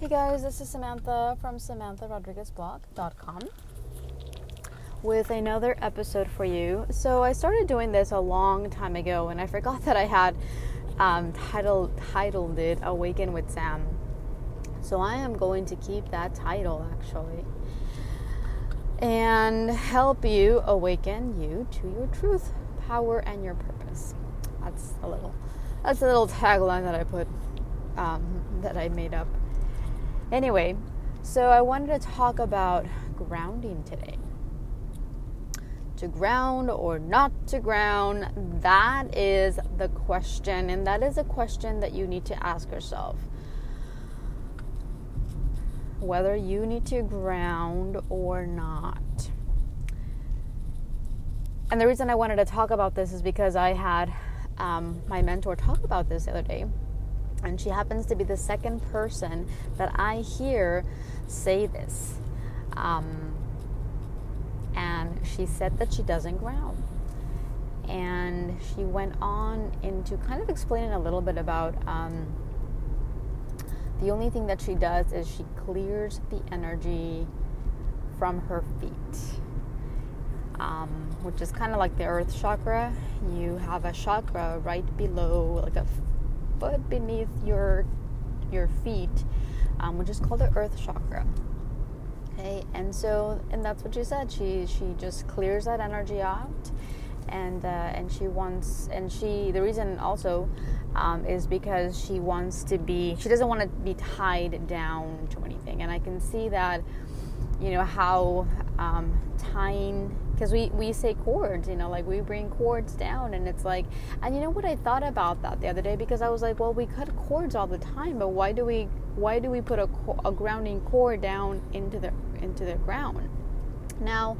Hey guys, this is Samantha from SamanthaRodriguezBlog.com with another episode for you. So I started doing this a long time ago, and I forgot that I had um, titled titled it "Awaken with Sam." So I am going to keep that title actually, and help you awaken you to your truth, power, and your purpose. That's a little. That's a little tagline that I put um, that I made up. Anyway, so I wanted to talk about grounding today. To ground or not to ground, that is the question, and that is a question that you need to ask yourself. Whether you need to ground or not. And the reason I wanted to talk about this is because I had um, my mentor talk about this the other day and she happens to be the second person that I hear say this. Um, and she said that she doesn't ground. And she went on into kind of explaining a little bit about um, the only thing that she does is she clears the energy from her feet. Um, which is kind of like the earth chakra. You have a chakra right below, like a foot beneath your your feet, um, which is called the earth chakra. Okay, and so and that's what she said. She she just clears that energy out, and uh, and she wants and she the reason also um, is because she wants to be she doesn't want to be tied down to anything, and I can see that you know how um, tying because we we say cords you know like we bring cords down and it's like and you know what i thought about that the other day? Because i was like well we cut cords all the time but why do we why do we put a, a grounding cord down into the into the ground? Now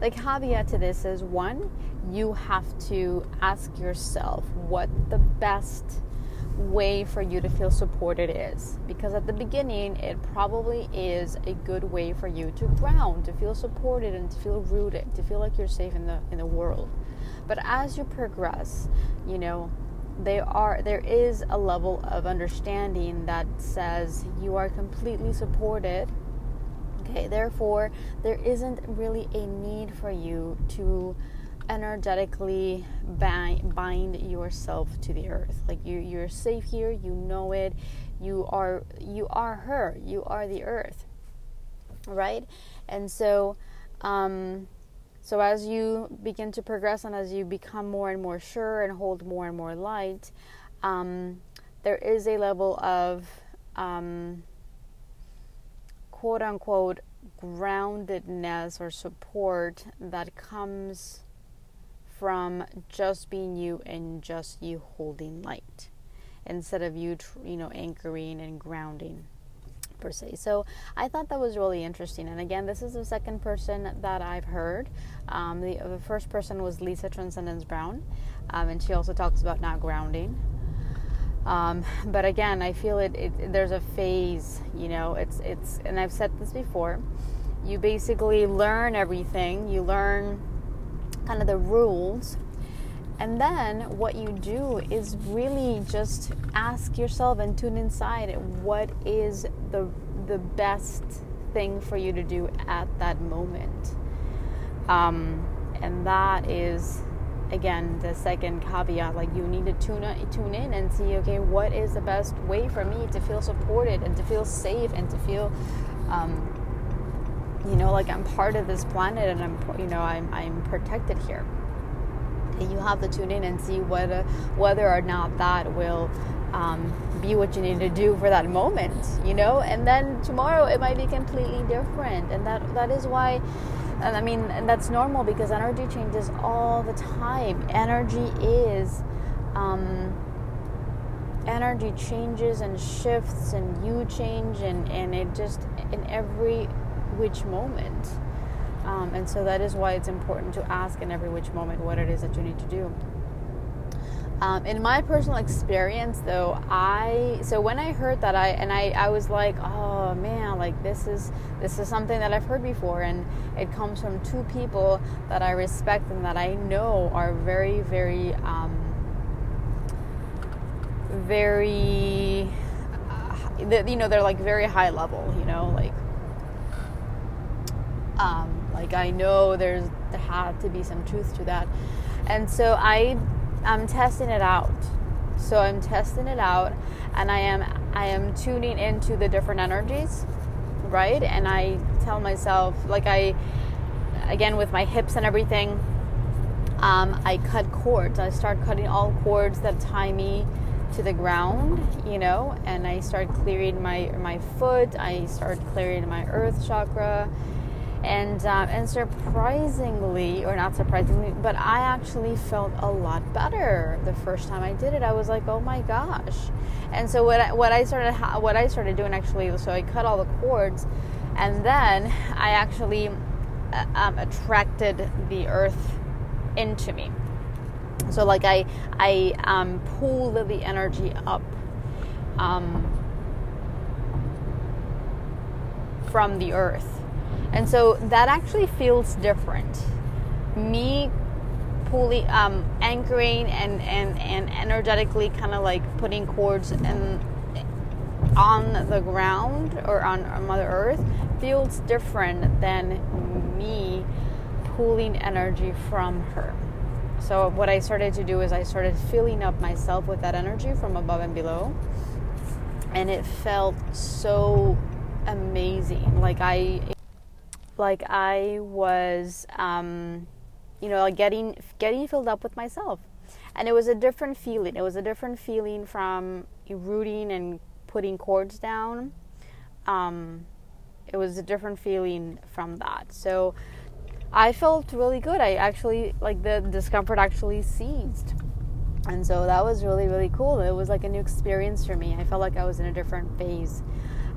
the caveat to this is one you have to ask yourself what the best way for you to feel supported is. Because at the beginning it probably is a good way for you to ground to feel supported and to feel rooted to feel like you're safe in the in the world. But as you progress you know there are there is a level of understanding that says you are completely supported. Okay therefore there isn't really a need for you to energetically bind, bind yourself to the earth. Like you you're safe here you know it you are you are her you are the earth right? And so um so as you begin to progress and as you become more and more sure and hold more and more light um, there is a level of um, quote unquote groundedness or support that comes from just being you and just you holding light instead of you you know anchoring and grounding per se. So i thought that was really interesting. And again this is the second person that i've heard. Um, the, the, first person was lisa transcendence brown um, and she also talks about not grounding. Um, but again i feel it, it there's a phase you know it's it's and i've said this before you basically learn everything. You learn kind of the rules. And then what you do is really just ask yourself and tune inside what is the the best thing for you to do at that moment. Um, and that is again the second caveat like you need to tune tune in and see okay what is the best way for me to feel supported and to feel safe and to feel um, you know like i'm part of this planet and i'm you know i'm, I'm protected here. And you have to tune in and see whether whether or not that will um, be what you need to do for that moment you know? And then tomorrow it might be completely different. And that that is why and i mean and that's normal because energy changes all the time. Energy is um, energy changes and shifts and you change and, and it just in every which moment. Um, and so that is why it's important to ask in every which moment what it is that you need to do. Um, in my personal experience, though, I so when I heard that, I and I, I was like, oh man, like this is this is something that I've heard before, and it comes from two people that I respect and that I know are very, very, um, very you know they're like very high level you know like um, like I know there's there had to be some truth to that, and so I I'm testing it out. So I'm testing it out, and I am I am tuning into the different energies, right? And I tell myself like I again with my hips and everything. Um, I cut cords. I start cutting all cords that tie me to the ground, you know, and I start clearing my my foot. I start clearing my earth chakra and um, and surprisingly, or not surprisingly, but I actually felt a lot better the first time I did it. I was like, oh my gosh! And so what I, what I started what I started doing actually, so I cut all the cords, and then I actually uh, um, attracted the earth into me. So like I I um, pulled the energy up. Um, from the earth and so that actually feels different. Me pulling, um, anchoring and, and, and energetically kind of like putting cords in, on the ground or on, on Mother Earth feels different than me pulling energy from her. So what I started to do is I started filling up myself with that energy from above and below. And it felt so amazing. Like I like I was, um, you know, getting getting filled up with myself, and it was a different feeling. It was a different feeling from rooting and putting cords down. Um, it was a different feeling from that. So I felt really good. I actually like the discomfort actually ceased. And so that was really, really cool. It was like a new experience for me. I felt like I was in a different phase.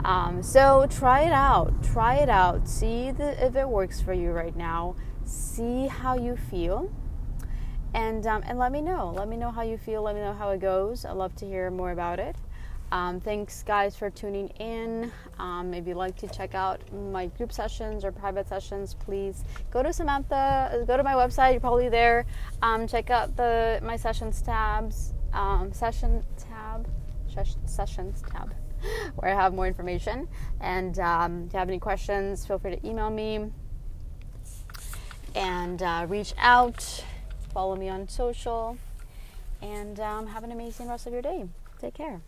Um, so try it out. Try it out. See the, if it works for you right now. See how you feel, and um, and let me know. Let me know how you feel. Let me know how it goes. I'd love to hear more about it. Um, thanks, guys, for tuning in. Um, if you'd like to check out my group sessions or private sessions, please go to Samantha. Go to my website. You're probably there. Um, check out the my sessions tabs. Um, session tab. Sessions tab. where I have more information. And um, if you have any questions, feel free to email me and uh, reach out. Follow me on social. And um, have an amazing rest of your day. Take care.